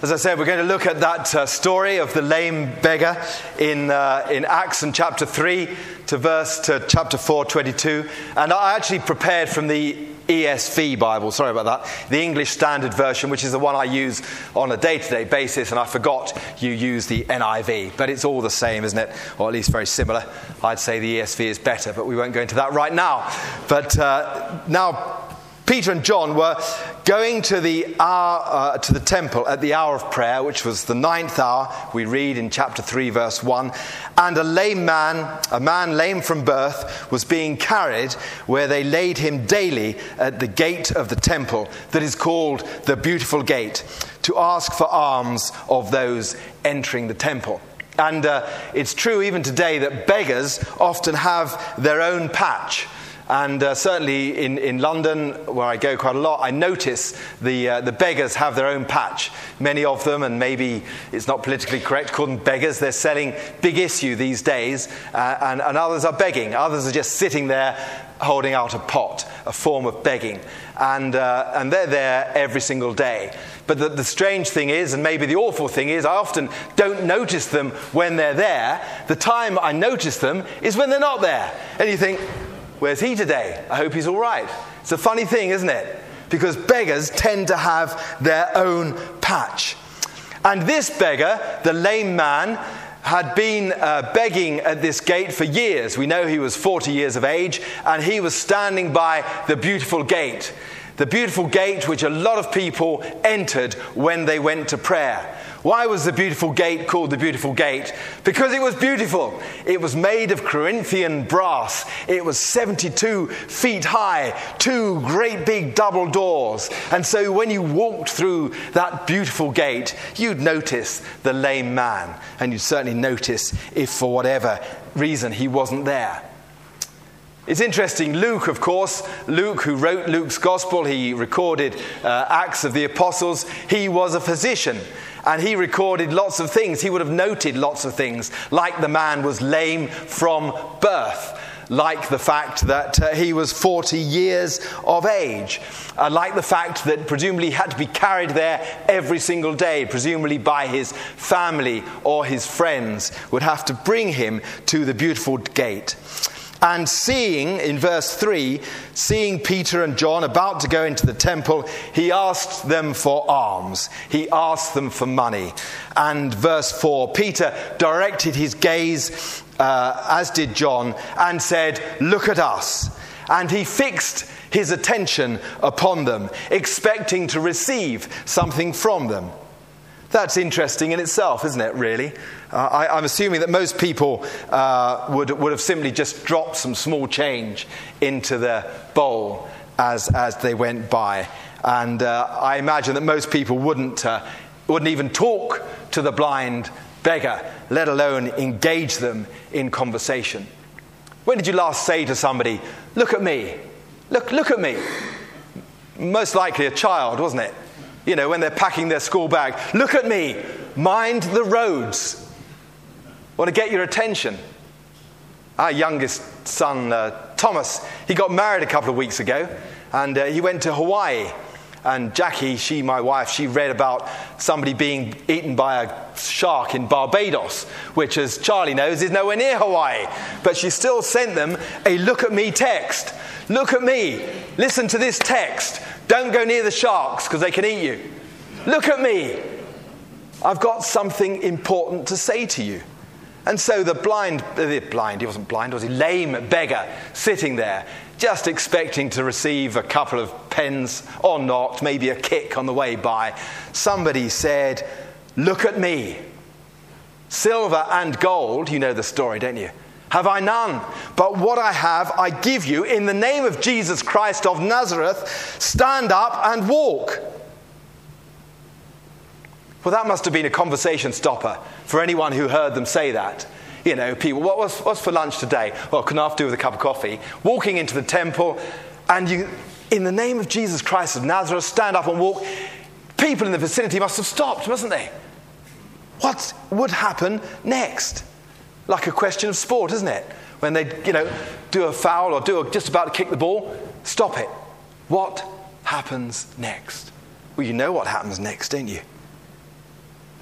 As I said, we're going to look at that uh, story of the lame beggar in, uh, in Acts and chapter 3 to verse to chapter 4, 22. And I actually prepared from the ESV Bible, sorry about that, the English Standard Version, which is the one I use on a day to day basis, and I forgot you use the NIV. But it's all the same, isn't it? Or at least very similar. I'd say the ESV is better, but we won't go into that right now. But uh, now, Peter and John were going to the, hour, uh, to the temple at the hour of prayer, which was the ninth hour, we read in chapter 3, verse 1. And a lame man, a man lame from birth, was being carried where they laid him daily at the gate of the temple that is called the Beautiful Gate to ask for alms of those entering the temple. And uh, it's true even today that beggars often have their own patch. And uh, certainly in, in London, where I go quite a lot, I notice the, uh, the beggars have their own patch. Many of them, and maybe it's not politically correct, call them beggars. They're selling big issue these days, uh, and, and others are begging. Others are just sitting there holding out a pot, a form of begging. And, uh, and they're there every single day. But the, the, strange thing is, and maybe the awful thing is, I often don't notice them when they're there. The time I notice them is when they're not there. And you think, Where's he today? I hope he's all right. It's a funny thing, isn't it? Because beggars tend to have their own patch. And this beggar, the lame man, had been uh, begging at this gate for years. We know he was 40 years of age, and he was standing by the beautiful gate. The beautiful gate which a lot of people entered when they went to prayer. Why was the beautiful gate called the beautiful gate? Because it was beautiful. It was made of Corinthian brass. It was 72 feet high, two great big double doors. And so when you walked through that beautiful gate, you'd notice the lame man. And you'd certainly notice if for whatever reason he wasn't there. It's interesting, Luke, of course, Luke, who wrote Luke's gospel, he recorded uh, Acts of the Apostles, he was a physician and he recorded lots of things. He would have noted lots of things, like the man was lame from birth. Like the fact that uh, he was 40 years of age. Uh, like the fact that presumably he had to be carried there every single day, presumably by his family or his friends, would have to bring him to the beautiful gate. And seeing, in verse 3, seeing Peter and John about to go into the temple, he asked them for alms. He asked them for money. And verse 4, Peter directed his gaze, uh, as did John, and said, Look at us. And he fixed his attention upon them, expecting to receive something from them. That's interesting in itself, isn't it, really? Uh, I, am assuming that most people uh, would, would have simply just dropped some small change into the bowl as, as they went by. And uh, I imagine that most people wouldn't, uh, wouldn't even talk to the blind beggar, let alone engage them in conversation. When did you last say to somebody, Look at me? Look, look at me? Most likely a child, wasn't it? You know, when they're packing their school bag, look at me, mind the roads. Want to get your attention. Our youngest son, uh, Thomas, he got married a couple of weeks ago and uh, he went to Hawaii. And Jackie, she, my wife, she read about somebody being eaten by a shark in Barbados, which, as Charlie knows, is nowhere near Hawaii. But she still sent them a look at me text. Look at me. Listen to this text. Don't go near the sharks because they can eat you. Look at me. I've got something important to say to you. And so the blind, the blind, he wasn't blind, was he? Lame beggar sitting there, just expecting to receive a couple of pence or not, maybe a kick on the way by. Somebody said, Look at me. Silver and gold, you know the story, don't you? Have I none? But what I have, I give you. In the name of Jesus Christ of Nazareth, stand up and walk. Well, that must have been a conversation stopper for anyone who heard them say that. You know, people, what was, what's for lunch today? Well, can I have do with a cup of coffee? Walking into the temple, and you, in the name of Jesus Christ of Nazareth, stand up and walk. People in the vicinity must have stopped, mustn't they? What would happen next? like a question of sport, isn't it? When they, you know, do a foul or do a, just about to kick the ball, stop it. What happens next? Well, you know what happens next, don't you?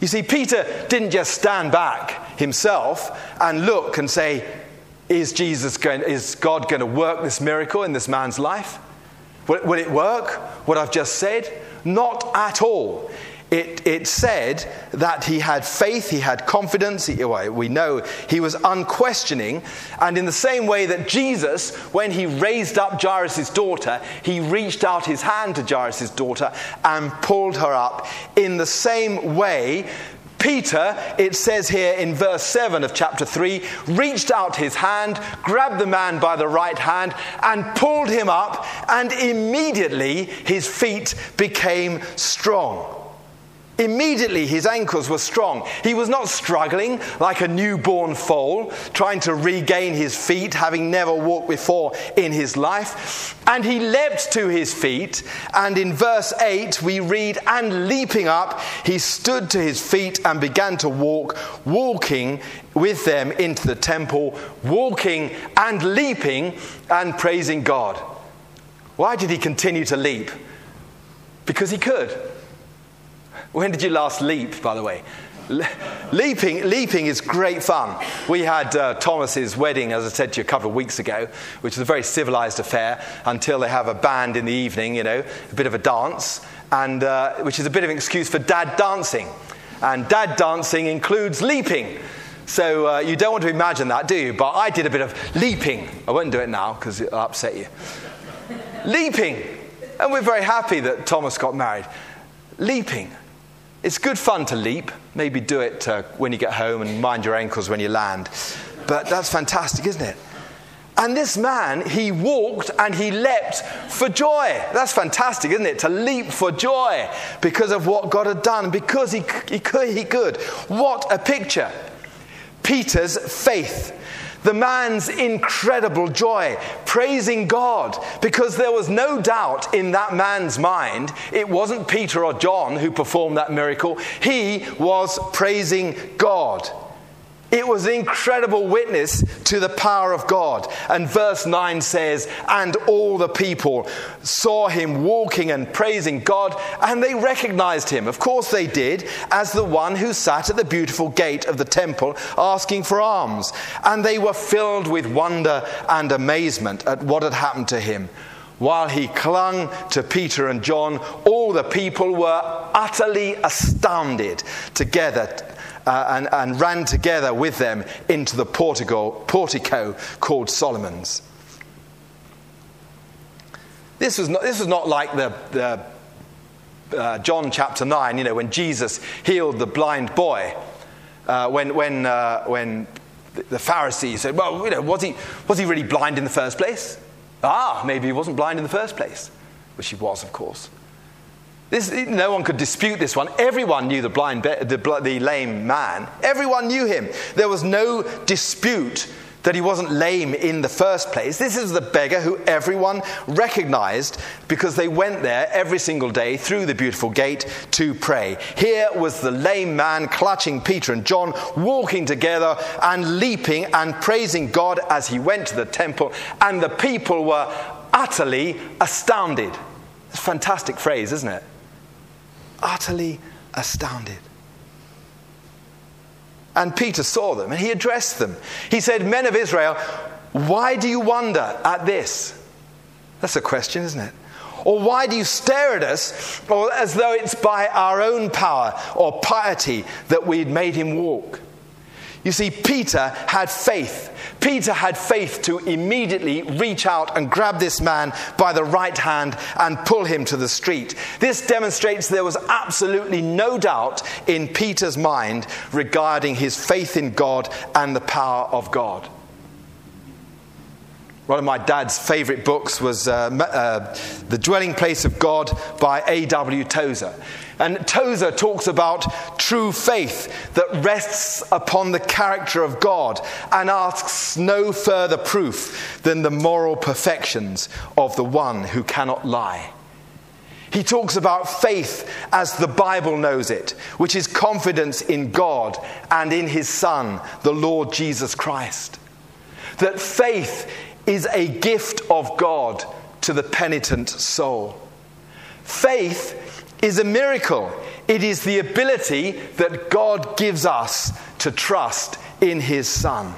You see, Peter didn't just stand back himself and look and say, Is Jesus going, is God going to work this miracle in this man's life? Will, will it work, what I've just said? Not at all it, it said that he had faith, he had confidence. He, well, we know he was unquestioning. And in the same way that Jesus, when he raised up Jairus' daughter, he reached out his hand to Jairus' daughter and pulled her up. In the same way, Peter, it says here in verse 7 of chapter 3, reached out his hand, grabbed the man by the right hand, and pulled him up, and immediately his feet became strong. Immediately, his ankles were strong. He was not struggling like a newborn foal, trying to regain his feet, having never walked before in his life. And he leapt to his feet. And in verse 8, we read, And leaping up, he stood to his feet and began to walk, walking with them into the temple, walking and leaping and praising God. Why did he continue to leap? Because he could. When did you last leap, by the way? leaping, leaping is great fun. We had uh, Thomas's wedding, as I said to you a couple of weeks ago, which is a very civilized affair until they have a band in the evening, you know, a bit of a dance, and uh, which is a bit of an excuse for dad dancing. And dad dancing includes leaping. So uh, you don't want to imagine that, do you? But I did a bit of leaping. I won't do it now because it'll upset you. leaping. And we're very happy that Thomas got married. Leaping. It's good fun to leap. Maybe do it uh, when you get home and mind your ankles when you land. But that's fantastic, isn't it? And this man, he walked and he leapt for joy. That's fantastic, isn't it? To leap for joy because of what God had done, because he, he, could, he could. What a picture. Peter's faith the man's incredible joy, praising God, because there was no doubt in that man's mind it wasn't Peter or John who performed that miracle. He was praising God. It was incredible witness to the power of God. And verse 9 says, And all the people saw him walking and praising God, and they recognized him. Of course they did, as the one who sat at the beautiful gate of the temple asking for alms. And they were filled with wonder and amazement at what had happened to him. While he clung to Peter and John, all the people were utterly astounded together uh, and, and ran together with them into the portico, portico called Solomon's. This was not, this was not like the, the uh, John chapter 9, you know, when Jesus healed the blind boy. Uh, when, when, uh, when the Pharisees said, well, you know, was he, was he really blind in the first place? Ah, maybe he wasn't blind in the first place. Which he was, of course. This, no one could dispute this one. Everyone knew the blind, the, the lame man. Everyone knew him. There was no dispute that he wasn't lame in the first place. This is the beggar who everyone recognized because they went there every single day through the beautiful gate to pray. Here was the lame man clutching Peter and John, walking together and leaping and praising God as he went to the temple, and the people were utterly astounded. It's a fantastic phrase, isn't it? Utterly astounded. And Peter saw them and he addressed them. He said, Men of Israel, why do you wonder at this? That's a question, isn't it? Or why do you stare at us or as though it's by our own power or piety that we'd made him walk? You see, Peter had faith. Peter had faith to immediately reach out and grab this man by the right hand and pull him to the street. This demonstrates there was absolutely no doubt in Peter's mind regarding his faith in God and the power of God. One of my dad's favorite books was uh, uh, The Dwelling Place of God by A.W. Tozer. And Tozer talks about true faith that rests upon the character of God and asks no further proof than the moral perfections of the one who cannot lie. He talks about faith as the Bible knows it, which is confidence in God and in His Son, the Lord Jesus Christ. That faith is a gift of God to the penitent soul. Faith is a miracle. It is the ability that God gives us to trust in His Son.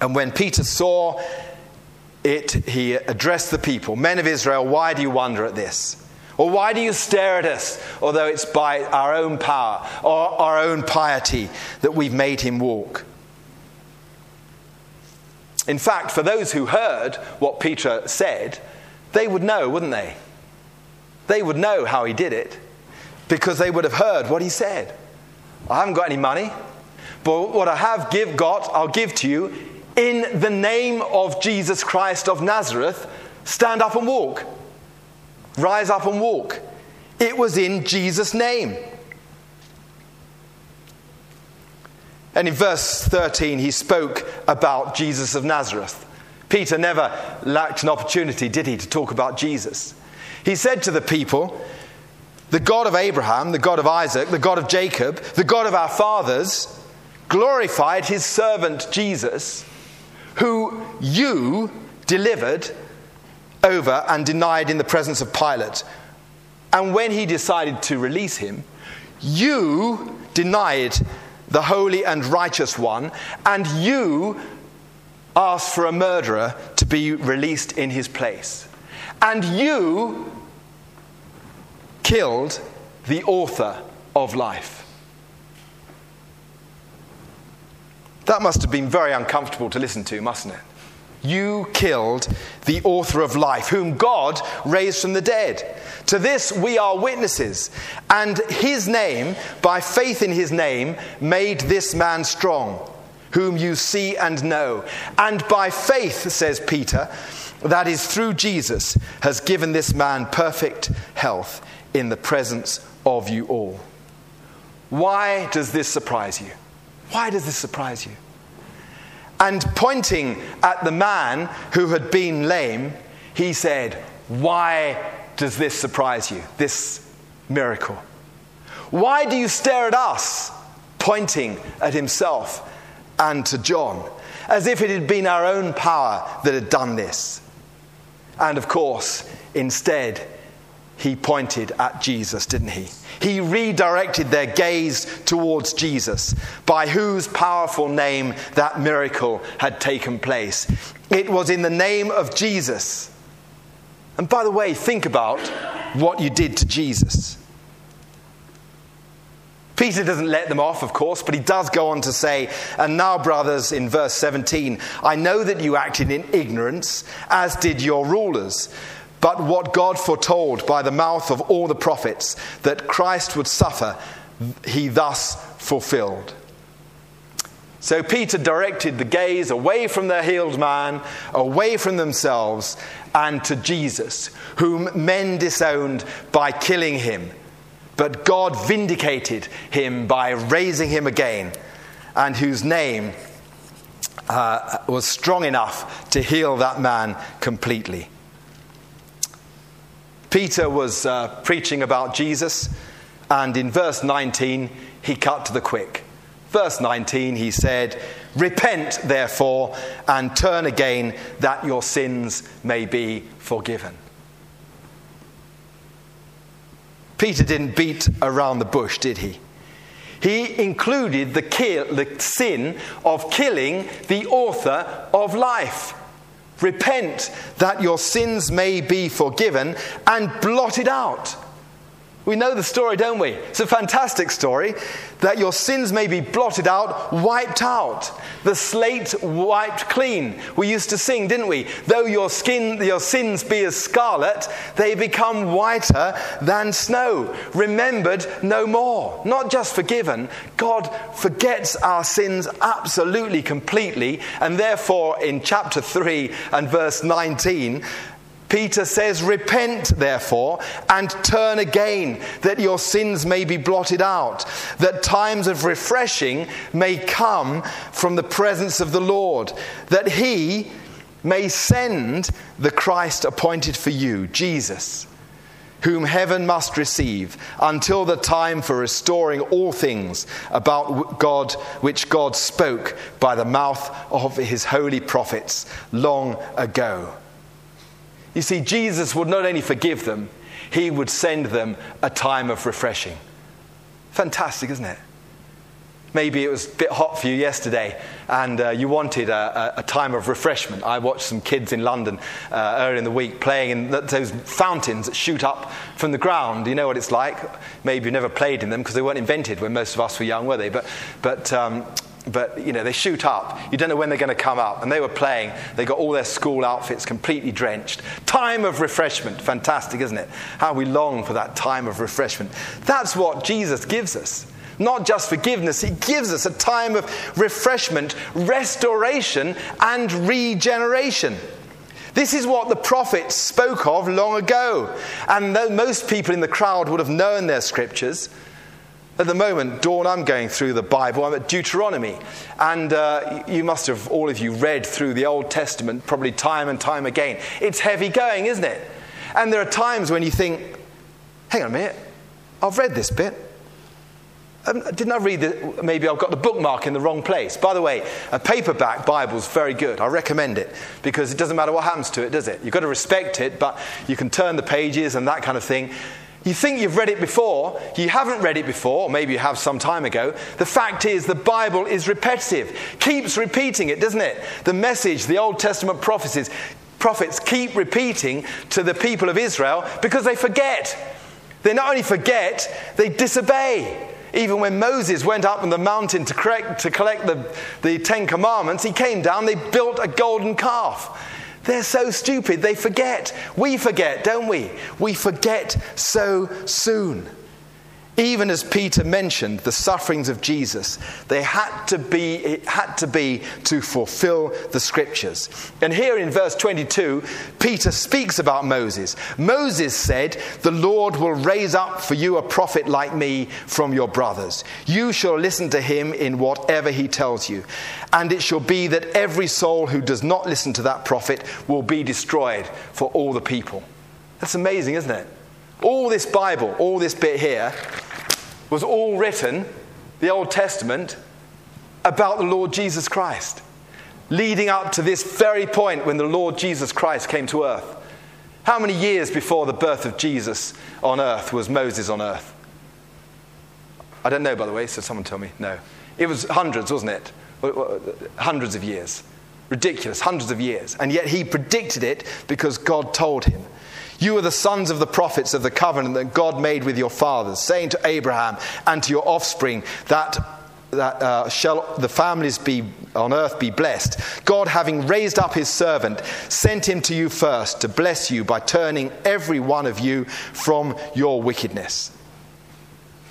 And when Peter saw it, he addressed the people Men of Israel, why do you wonder at this? Or why do you stare at us, although it's by our own power or our own piety that we've made him walk? In fact, for those who heard what Peter said, they would know, wouldn't they? They would know how he did it because they would have heard what he said. I haven't got any money, but what I have give, got, I'll give to you. In the name of Jesus Christ of Nazareth, stand up and walk. Rise up and walk. It was in Jesus' name. And in verse 13, he spoke about Jesus of Nazareth. Peter never lacked an opportunity, did he, to talk about Jesus. He said to the people, The God of Abraham, the God of Isaac, the God of Jacob, the God of our fathers, glorified his servant Jesus, who you delivered over and denied in the presence of Pilate. And when he decided to release him, you denied the holy and righteous one, and you asked for a murderer to be released in his place. And you killed the author of life. That must have been very uncomfortable to listen to, mustn't it? You killed the author of life, whom God raised from the dead. To this we are witnesses. And his name, by faith in his name, made this man strong, whom you see and know. And by faith, says Peter, that is through Jesus, has given this man perfect health in the presence of you all. Why does this surprise you? Why does this surprise you? And pointing at the man who had been lame, he said, Why does this surprise you, this miracle? Why do you stare at us? Pointing at himself and to John, as if it had been our own power that had done this. And of course, instead, he pointed at Jesus, didn't he? He redirected their gaze towards Jesus, by whose powerful name that miracle had taken place. It was in the name of Jesus. And by the way, think about what you did to Jesus. Peter doesn't let them off, of course, but he does go on to say, And now, brothers, in verse 17, I know that you acted in ignorance, as did your rulers. But what God foretold by the mouth of all the prophets that Christ would suffer, he thus fulfilled. So Peter directed the gaze away from the healed man, away from themselves, and to Jesus, whom men disowned by killing him. But God vindicated him by raising him again, and whose name uh, was strong enough to heal that man completely. Peter was uh, preaching about Jesus, and in verse 19, he cut to the quick. Verse 19, he said, Repent, therefore, and turn again, that your sins may be forgiven. Peter didn't beat around the bush, did he? He included the, kill, the sin of killing the author of life. Repent that your sins may be forgiven and blotted out. We know the story, don't we? It's a fantastic story that your sins may be blotted out, wiped out, the slate wiped clean. We used to sing, didn't we? Though your skin, your sins be as scarlet, they become whiter than snow. Remembered no more. Not just forgiven. God forgets our sins absolutely completely, and therefore in chapter 3 and verse 19, Peter says, Repent, therefore, and turn again, that your sins may be blotted out, that times of refreshing may come from the presence of the Lord, that he may send the Christ appointed for you, Jesus, whom heaven must receive, until the time for restoring all things about God, which God spoke by the mouth of his holy prophets long ago. You see, Jesus would not only forgive them, he would send them a time of refreshing. Fantastic, isn't it? Maybe it was a bit hot for you yesterday and uh, you wanted a, a, time of refreshment. I watched some kids in London uh, earlier in the week playing in those fountains that shoot up from the ground. You know what it's like? Maybe you've never played in them because they weren't invented when most of us were young, were they? But, but um, but you know they shoot up. You don't know when they're going to come up. And they were playing. They got all their school outfits completely drenched. Time of refreshment. Fantastic isn't it? How we long for that time of refreshment. That's what jesus gives us. Not just forgiveness, He gives us a time of refreshment, restoration, and regeneration. This is what the prophets spoke of long ago. And though most people in the crowd would have known their scriptures, at the moment, Dawn, I'm going through the Bible. I'm at Deuteronomy. And uh, you must have, all of you, read through the Old Testament probably time and time again. It's heavy going, isn't it? And there are times when you think, hang on a minute, I've read this bit. Um, didn't I read that? Maybe I've got the bookmark in the wrong place. By the way, a paperback Bible is very good. I recommend it because it doesn't matter what happens to it, does it? You've got to respect it, but you can turn the pages and that kind of thing. You think you've read it before, you haven't read it before, or maybe you have some time ago. The fact is, the Bible is repetitive, keeps repeating it, doesn't it? The message, the Old Testament prophecies, prophets keep repeating to the people of Israel because they forget. They not only forget, they disobey. Even when Moses went up on the mountain to, to collect the, the Ten Commandments, he came down, they built a golden calf. They're so stupid, they forget. We forget, don't we? We forget so soon. Even as Peter mentioned the sufferings of Jesus, they had to be, it had to be to fulfill the scriptures. And here in verse 22, Peter speaks about Moses. Moses said, The Lord will raise up for you a prophet like me from your brothers. You shall listen to him in whatever he tells you. And it shall be that every soul who does not listen to that prophet will be destroyed for all the people. That's amazing, isn't it? All this Bible, all this bit here, was all written, the Old Testament, about the Lord Jesus Christ, leading up to this very point when the Lord Jesus Christ came to earth. How many years before the birth of Jesus on earth was Moses on earth? I don't know, by the way, so someone tell me. No. It was hundreds, wasn't it? Hundreds of years. Ridiculous, hundreds of years. And yet he predicted it because God told him. You are the sons of the prophets of the covenant that God made with your fathers, saying to Abraham and to your offspring that that uh, shall the families be on earth be blessed. God, having raised up his servant, sent him to you first to bless you by turning every one of you from your wickedness.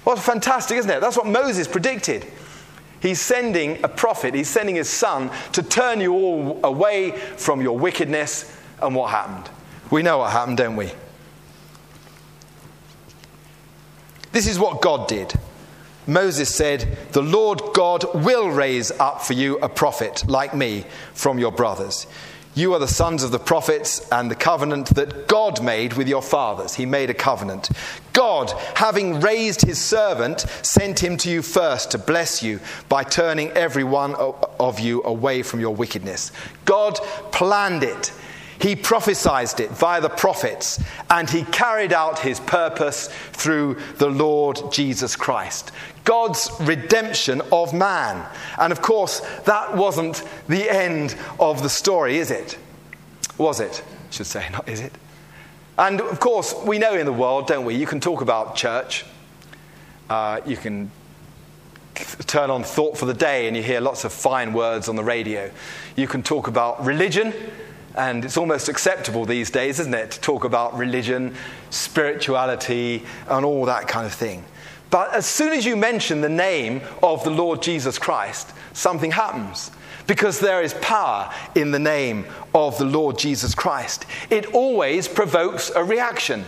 What fantastic, isn't it? That's what Moses predicted. He's sending a prophet, he's sending his son to turn you all away from your wickedness. And what happened? We know what happened, don't we? This is what God did. Moses said, The Lord God will raise up for you a prophet like me from your brothers. You are the sons of the prophets and the covenant that God made with your fathers. He made a covenant. God, having raised his servant, sent him to you first to bless you by turning every one of you away from your wickedness. God planned it. He prophesied it via the prophets, and he carried out his purpose through the Lord Jesus Christ. God's redemption of man. And of course, that wasn't the end of the story, is it? Was it? I should say, not is it? And of course, we know in the world, don't we? You can talk about church, uh, you can turn on Thought for the Day and you hear lots of fine words on the radio. You can talk about religion and it's almost acceptable these days, isn't it, to talk about religion, spirituality, and all that kind of thing. But as soon as you mention the name of the Lord Jesus Christ, something happens. Because there is power in the name of the Lord Jesus Christ. It always provokes a reaction.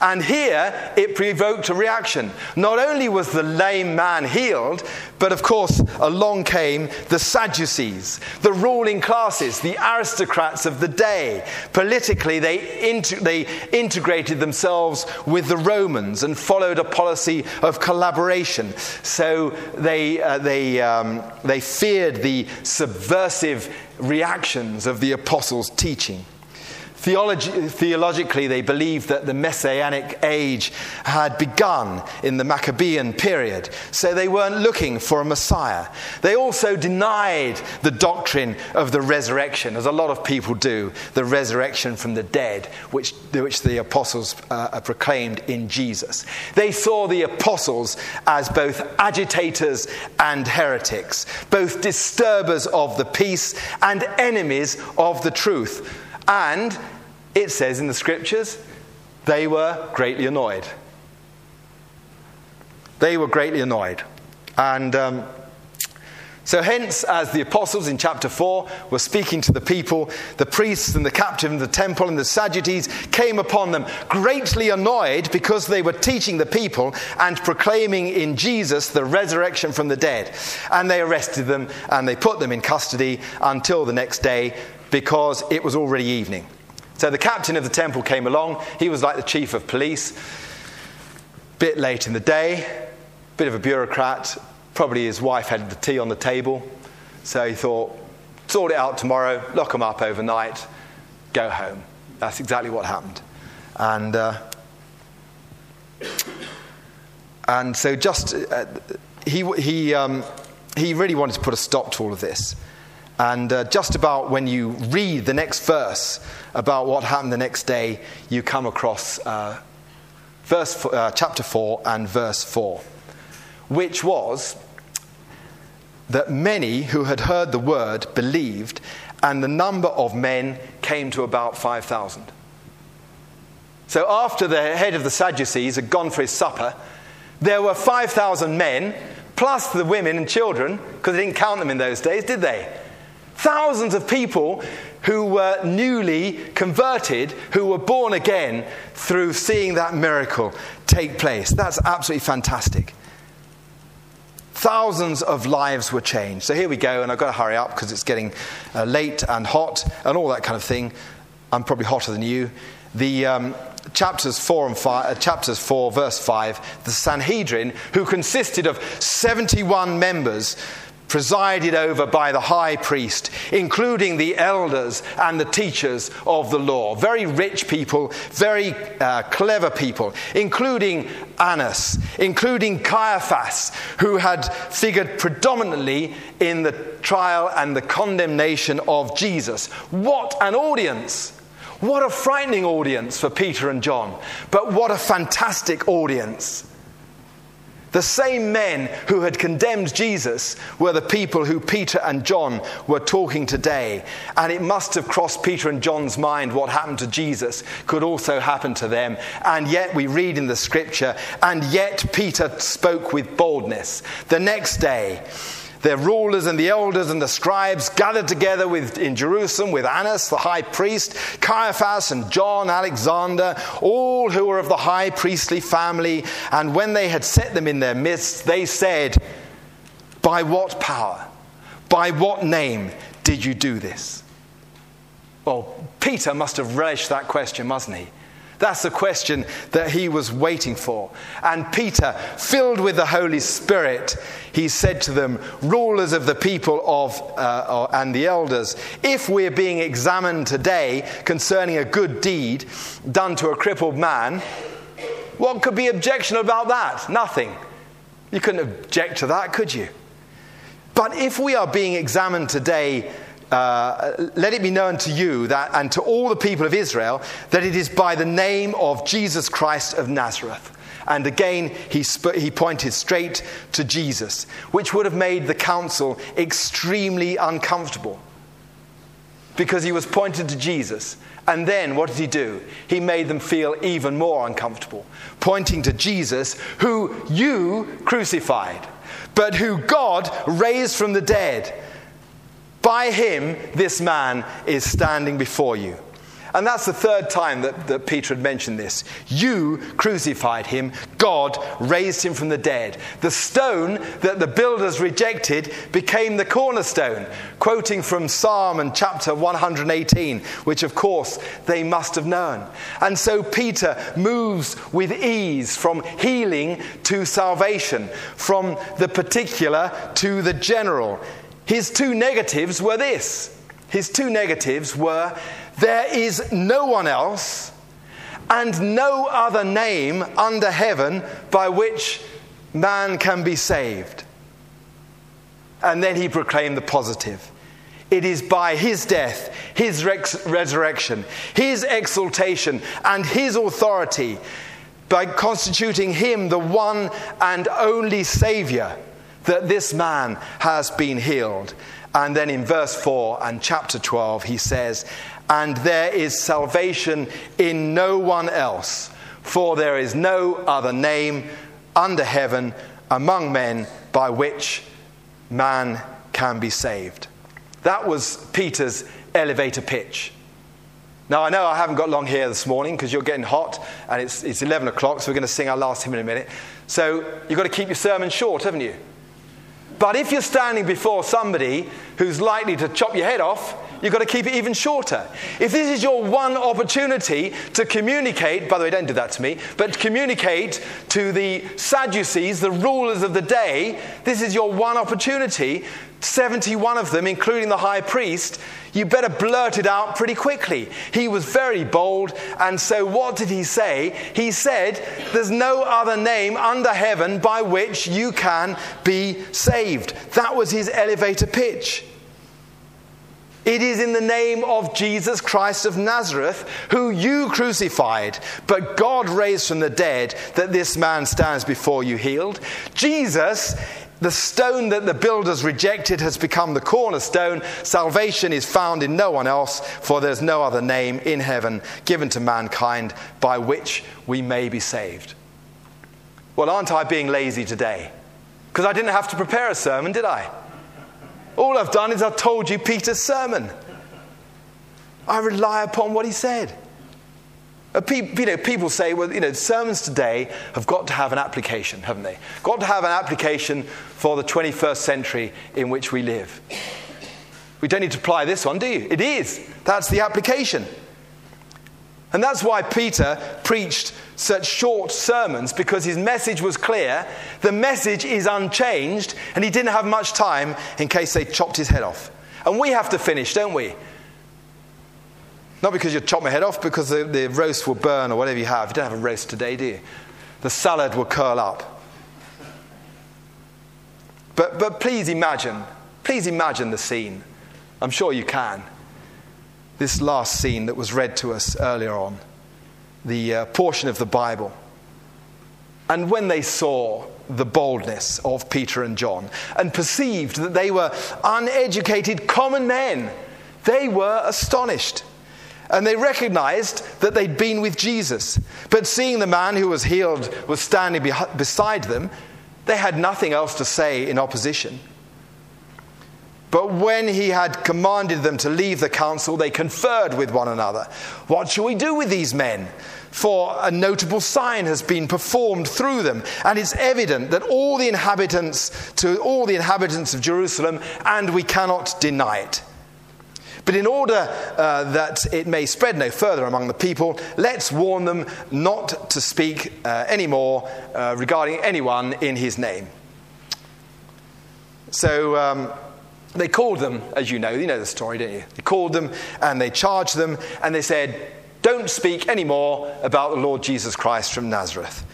And here it provoked a reaction. Not only was the lame man healed, but of course, along came the Sadducees, the ruling classes, the aristocrats of the day. Politically, they, inter- they integrated themselves with the Romans and followed a policy of collaboration. So they, uh, they, um, they feared the subversive reactions of the apostles' teaching. Theologi- theologically, they believed that the Messianic age had begun in the Maccabean period, so they weren't looking for a Messiah. They also denied the doctrine of the resurrection, as a lot of people do, the resurrection from the dead, which, which the apostles uh, proclaimed in Jesus. They saw the apostles as both agitators and heretics, both disturbers of the peace and enemies of the truth. And it says in the scriptures, they were greatly annoyed. They were greatly annoyed. And um, so, hence, as the apostles in chapter 4 were speaking to the people, the priests and the captain of the temple and the Sadducees came upon them, greatly annoyed because they were teaching the people and proclaiming in Jesus the resurrection from the dead. And they arrested them and they put them in custody until the next day because it was already evening. So the captain of the temple came along. He was like the chief of police. Bit late in the day, bit of a bureaucrat. Probably his wife had the tea on the table. So he thought, sort it out tomorrow, lock them up overnight, go home. That's exactly what happened. And, uh, and so just, uh, he, he, um, he really wanted to put a stop to all of this. And uh, just about when you read the next verse about what happened the next day, you come across uh, verse, uh, chapter 4 and verse 4, which was that many who had heard the word believed, and the number of men came to about 5,000. So after the head of the Sadducees had gone for his supper, there were 5,000 men, plus the women and children, because they didn't count them in those days, did they? Thousands of people who were newly converted, who were born again through seeing that miracle take place. That's absolutely fantastic. Thousands of lives were changed. So here we go, and I've got to hurry up because it's getting uh, late and hot and all that kind of thing. I'm probably hotter than you. The um, chapters 4 and 5, uh, chapters 4, verse 5, the Sanhedrin, who consisted of 71 members, presided over by the high priest, including the elders and the teachers of the law. Very rich people, very uh, clever people, including Annas, including Caiaphas, who had figured predominantly in the trial and the condemnation of Jesus. What an audience! What a frightening audience for Peter and John, but what a fantastic audience the same men who had condemned Jesus were the people who Peter and John were talking today. And it must have crossed Peter and John's mind what happened to Jesus could also happen to them. And yet we read in the scripture, and yet Peter spoke with boldness. The next day, their rulers and the elders and the scribes gathered together with, in Jerusalem with Annas, the high priest, Caiaphas and John, Alexander, all who were of the high priestly family. And when they had set them in their midst, they said, By what power, by what name did you do this? Well, Peter must have relished that question, mustn't he? That's the question that he was waiting for. And Peter, filled with the Holy Spirit, he said to them, Rulers of the people of, uh, and the elders, if we're being examined today concerning a good deed done to a crippled man, what could be objectionable about that? Nothing. You couldn't object to that, could you? But if we are being examined today uh, let it be known to you that, and to all the people of Israel that it is by the name of Jesus Christ of Nazareth. And again, he, sp- he pointed straight to Jesus, which would have made the council extremely uncomfortable because he was pointed to Jesus. And then what did he do? He made them feel even more uncomfortable, pointing to Jesus, who you crucified, but who God raised from the dead by him, this man is standing before you. And that's the third time that, that Peter had mentioned this. You crucified him, God raised him from the dead. The stone that the builders rejected became the cornerstone, quoting from Psalm and chapter 118, which of course they must have known. And so Peter moves with ease from healing to salvation, from the particular to the general. His two negatives were this. His two negatives were There is no one else and no other name under heaven by which man can be saved. And then he proclaimed the positive. It is by his death, his res- resurrection, his exaltation, and his authority, by constituting him the one and only Savior, that this man has been healed. And then in verse 4 and chapter 12, he says, And there is salvation in no one else, for there is no other name under heaven among men by which man can be saved. That was Peter's elevator pitch. Now, I know I haven't got long here this morning because you're getting hot and it's, it's 11 o'clock, so we're going to sing our last hymn in a minute. So you've got to keep your sermon short, haven't you? But if you're standing before somebody who's likely to chop your head off, you've got to keep it even shorter. If this is your one opportunity to communicate, by the way, don't do that to me, but communicate to the Sadducees, the rulers of the day, this is your one opportunity 71 of them, including the high priest, you better blurt it out pretty quickly. He was very bold, and so what did he say? He said, There's no other name under heaven by which you can be saved. That was his elevator pitch. It is in the name of Jesus Christ of Nazareth, who you crucified, but God raised from the dead, that this man stands before you healed. Jesus the stone that the builders rejected has become the cornerstone. Salvation is found in no one else, for there's no other name in heaven given to mankind by which we may be saved. Well, aren't I being lazy today? Because I didn't have to prepare a sermon, did I? All I've done is I've told you Peter's sermon. I rely upon what he said. Uh, you know, people say, well, you know, sermons today have got to have an application, haven't they? Got to have an application for the 21st century in which we live. We don't need to apply this one, do you? It is. That's the application. And that's why Peter preached such short sermons because his message was clear. The message is unchanged, and he didn't have much time in case they chopped his head off. And we have to finish, don't we? Not because you'd chop my head off, because the, the roast will burn or whatever you have. You don't have a roast today, do you? The salad will curl up. But, but please imagine, please imagine the scene. I'm sure you can. This last scene that was read to us earlier on, the uh, portion of the Bible. And when they saw the boldness of Peter and John and perceived that they were uneducated common men, they were astonished. And they recognized that they'd been with Jesus. But seeing the man who was healed was standing beside them, they had nothing else to say in opposition. But when he had commanded them to leave the council, they conferred with one another. What shall we do with these men? For a notable sign has been performed through them, and it's evident that all the inhabitants, to all the inhabitants of Jerusalem, and we cannot deny it. But in order uh, that it may spread no further among the people, let's warn them not to speak uh, anymore uh, regarding anyone in his name. So um, they called them, as you know, you know the story, don't you? They called them and they charged them and they said, Don't speak anymore about the Lord Jesus Christ from Nazareth.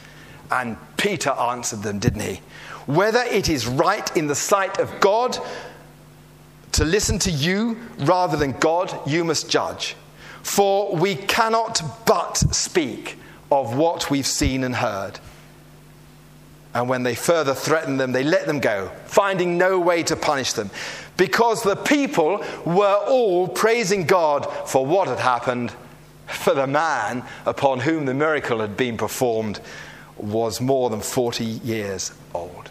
And Peter answered them, didn't he? Whether it is right in the sight of God to listen to you rather than God, you must judge. For we cannot but speak of what we've seen and heard. And when they further threatened them, they let them go, finding no way to punish them, because the people were all praising God for what had happened, for the man upon whom the miracle had been performed was more than 40 years old.